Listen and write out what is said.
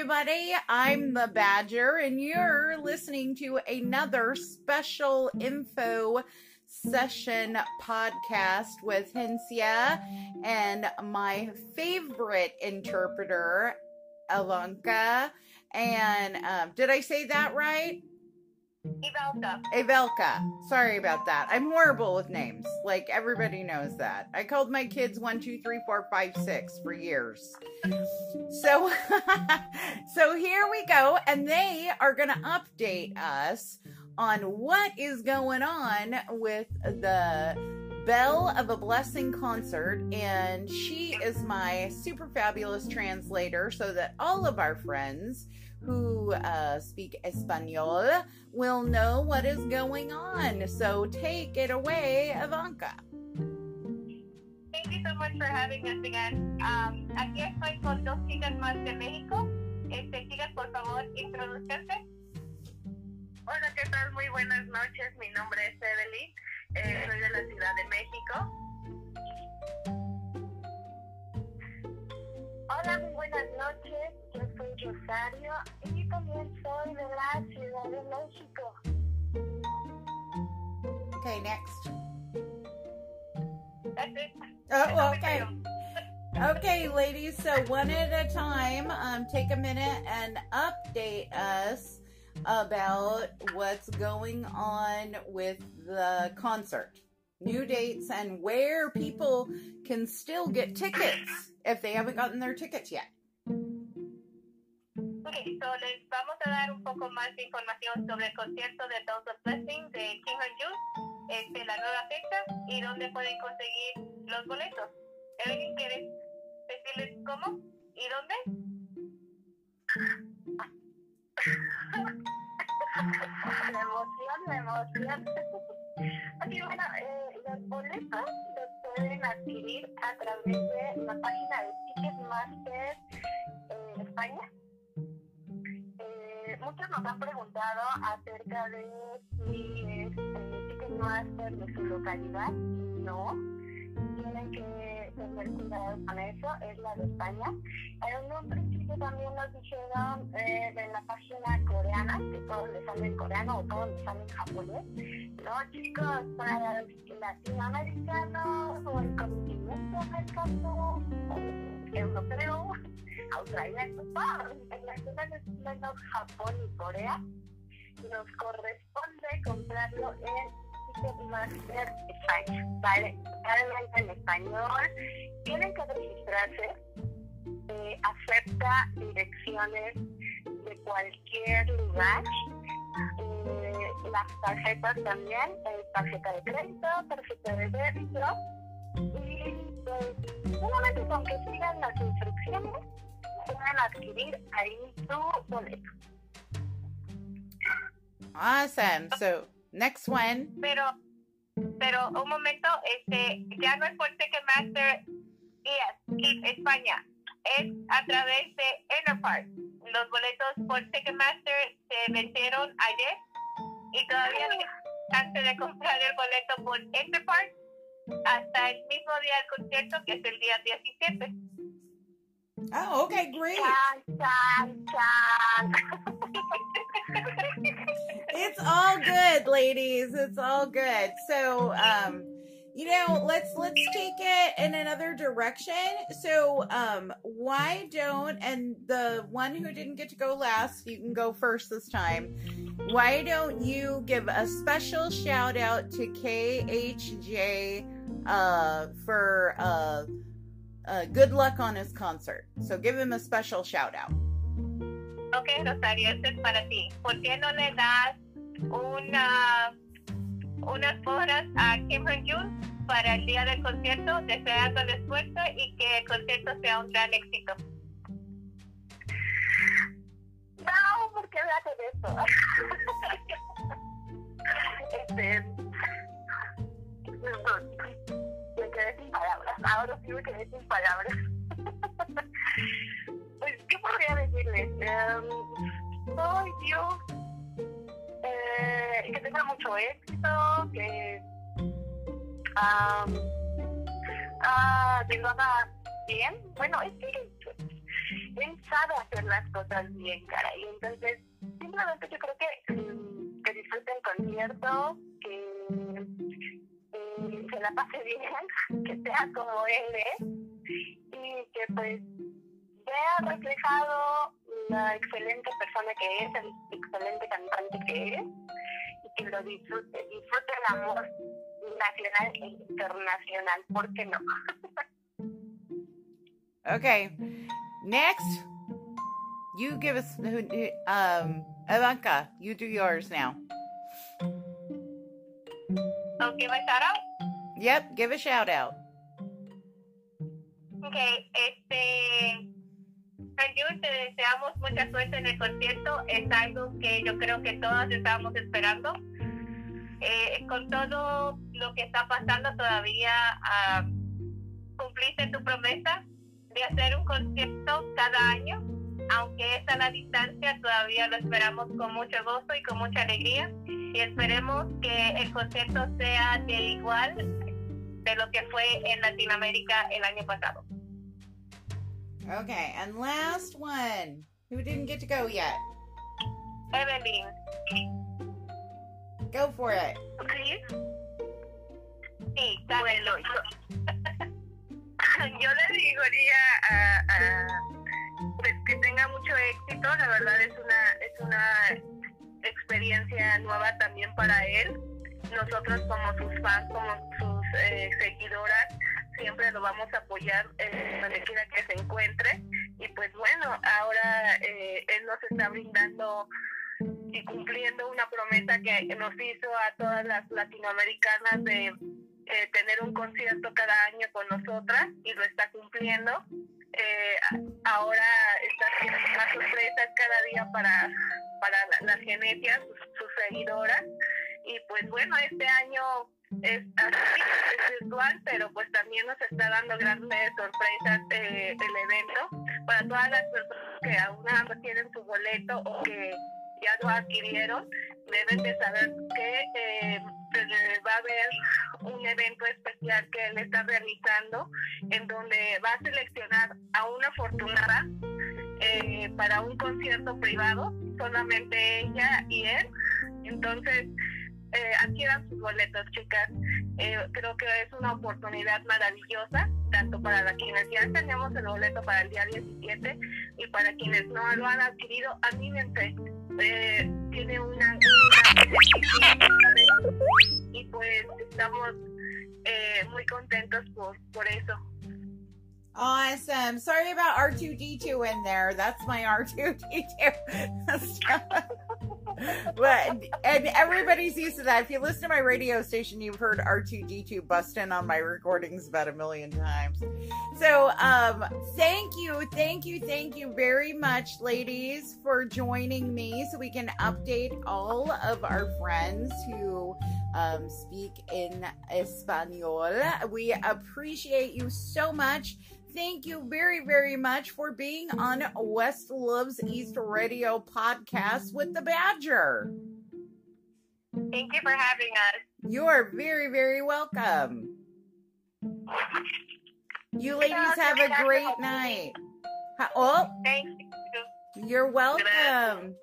everybody. I'm the Badger, and you're listening to another special info session podcast with Hincia and my favorite interpreter, Ivanka. And um, did I say that right? Ivelka. Evelka. Sorry about that. I'm horrible with names. Like everybody knows that. I called my kids one, two, three, four, five, six for years. So, so here we go, and they are going to update us on what is going on with the Bell of a Blessing concert, and she is my super fabulous translator, so that all of our friends who uh, speak Espanol will know what is going on. So take it away, Ivanka. Thank you so much for having us again. Um, aquí estoy con dos chicas más de México. Este, chicas, por favor, introduzcanse. Hola, ¿qué tal? Muy buenas noches. Mi nombre es Evelyn. Eh, soy de la Ciudad de México. Hola, muy buenas noches. Yo soy Rosario y también soy de la Ciudad de México. Okay, next. That's it. Oh, okay. Okay, ladies. So one at a time. Um, take a minute and update us about what's going on with the concert, new dates, and where people can still get tickets if they haven't gotten their tickets yet. Ok, so les vamos a dar un poco más de información sobre el concierto de Bells of Blessing de Kim Han este, la nueva fecha y dónde pueden conseguir los boletos. Evelyn, ¿quieres decirles cómo y dónde? Emoción, la emoción. Ok, bueno, eh, los boletos los pueden adquirir a través de la página de Ticketmaster eh, España. Eh, muchos nos han preguntado acerca de si es eh, Ticketmaster de su localidad. No, tienen que tener cuidado con eso, es la de España. En un principio también nos dijeron eh, de la página coreana, que todo les sale en coreano o todo les sale en japonés. No, chicos, para los latinoamericanos o el continente americano, europeo, australiano, todos, ciudades menos Japón y Corea, nos corresponde comprarlo en España. Vale, en español. Tienen que registrarse. Eh, acepta direcciones de cualquier lugar. Eh, las tarjetas también, eh, tarjeta de crédito, tarjeta de débito. Y pues, solamente con que sigan las instrucciones, pueden adquirir ahí su boleto. Awesome. So next one. Pero, pero un momento, este, ya no es por Ticketmaster yes, y España, es a través de Enterprise. Los boletos por Ticketmaster se vencieron ayer y todavía chance de comprar el boleto por Enterprise hasta el mismo día del concierto, que es el día 17. Oh, okay, great. Chan, chan, chan. It's all good, ladies. It's all good. So, um, you know, let's let's take it in another direction. So, um, why don't and the one who didn't get to go last, you can go first this time. Why don't you give a special shout out to KHJ uh for uh uh, good luck on his concert. So give him a special shout out. Ok, Rosario, esto es para ti. ¿Por qué no le das una, unas horas a Kim Jong para el día del concierto, deseándole suerte y que el concierto sea un gran éxito? No, ¿por qué me hacen eso? este. Me quedé sin palabras. Ahora sí me quedé sin palabras. Um, soy yo. Eh, que tenga mucho éxito, que. Um, ah, que lo haga bien. Bueno, es que él sabe hacer las cosas bien, cara. Y entonces, simplemente yo creo que, mm, que disfrute el concierto, que se la pase bien, que sea como él es y que pues vea reflejado la excelente persona que es, el excelente cantante que es y que lo disfrute, disfrute el amor nacional e internacional, ¿por qué no? Okay. Next, you give us um Ivanka, you do yours now. Okay, my shout out. Yep, give a shout out. Okay, este Te deseamos mucha suerte en el concierto. Es algo que yo creo que todos estábamos esperando. Eh, con todo lo que está pasando todavía uh, cumpliste tu promesa de hacer un concierto cada año, aunque es a la distancia, todavía lo esperamos con mucho gozo y con mucha alegría y esperemos que el concierto sea de igual de lo que fue en Latinoamérica el año pasado. Okay, and last one. Who didn't get to go yet? Evelyn. Go for it. ¿Sí? Sí, bueno, yo le diría a, a, pues que tenga mucho éxito, la verdad es una es una experiencia nueva también para él. Nosotros como sus fans, como sus eh, seguidoras, lo vamos a apoyar en donde quiera que se encuentre. Y pues bueno, ahora eh, él nos está brindando y cumpliendo una promesa que nos hizo a todas las latinoamericanas de eh, tener un concierto cada año con nosotras y lo está cumpliendo. Eh, ahora está haciendo más sorpresas cada día para, para las genetias, sus, sus seguidoras. Y pues bueno, este año es así, es virtual, pero pues también nos está dando grandes sorpresas eh, el evento para todas las personas que aún no tienen su boleto o que ya lo adquirieron, deben de saber que eh, va a haber un evento especial que él está realizando en donde va a seleccionar a una afortunada eh, para un concierto privado, solamente ella y él. Entonces, eh, adquieran sus boletos, chicas. Eh, creo que es una oportunidad maravillosa, tanto para quienes ya tenemos el boleto para el día 17 y para quienes no lo han adquirido, anímense. Eh, tiene una, una, y pues estamos eh, muy contentos por, por eso. Awesome. Sorry about R2D2 in there. That's my R2D2. but and everybody's used to that. If you listen to my radio station, you've heard R2D2 busting on my recordings about a million times. So um thank you, thank you, thank you very much, ladies, for joining me so we can update all of our friends who um, speak in Espanol. We appreciate you so much. Thank you very, very much for being on West Loves East Radio podcast with the Badger. Thank you for having us. You are very, very welcome. You ladies have a great night. Oh, thank you. You're welcome.